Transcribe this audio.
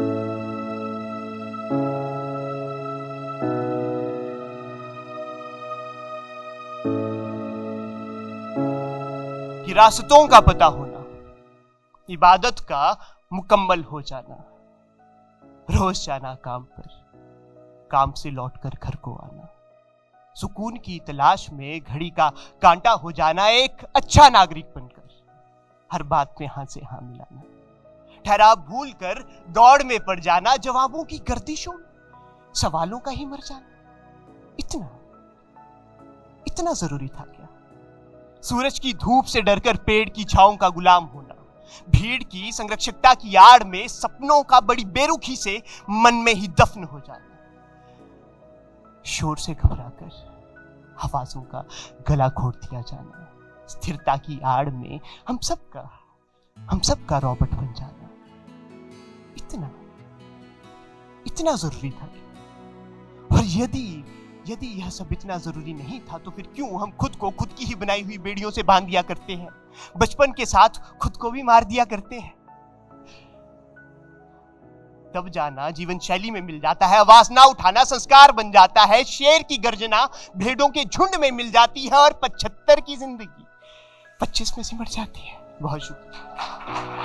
कि रास्तों का पता होना, इबादत का मुकम्मल हो जाना, रोज जाना काम पर, काम से लौटकर घर को आना। सुकून की तलाश में घड़ी का कांटा हो जाना एक अच्छा नागरिक बनकर, हर बात में हाँ से हाँ मिलाना। ठहराव भूल कर दौड़ में पड़ जाना जवाबों की गर्दिशों में। सवालों का ही मर जाना। इतना इतना ज़रूरी था क्या? सूरज की धूप से डरकर पेड़ की छाओं का गुलाम होना, भीड़ की संरक्षकता की आड़ में सपनों का बड़ी बेरुखी से मन में ही दफन हो जाना। शोर से घबराकर आवाजों का गला घोट दिया जाना, स्थिरता की आड़ में हम सबका हम सबका रॉबर्ट बन जाना। इतना इतना ज़रूरी था। और यदि यदि यह सब इतना ज़रूरी नहीं था तो फिर क्यों हम खुद को, खुद की ही बनाई हुई बेड़ियों से बाँध दिया करते हैं? बचपन के साथ खुद को भी मार दिया करते हैं। तब जाना जीवन शैली में मिल जाता है, आवाज़ ना उठाना संस्कार बन जाता है, शेर की गर्जना भेड़ों के झुंड में मिल जाती है, और पचहत्तर की ज़िंदगी पच्चीस में सिमट जाती है। बहुत शुक्रिया।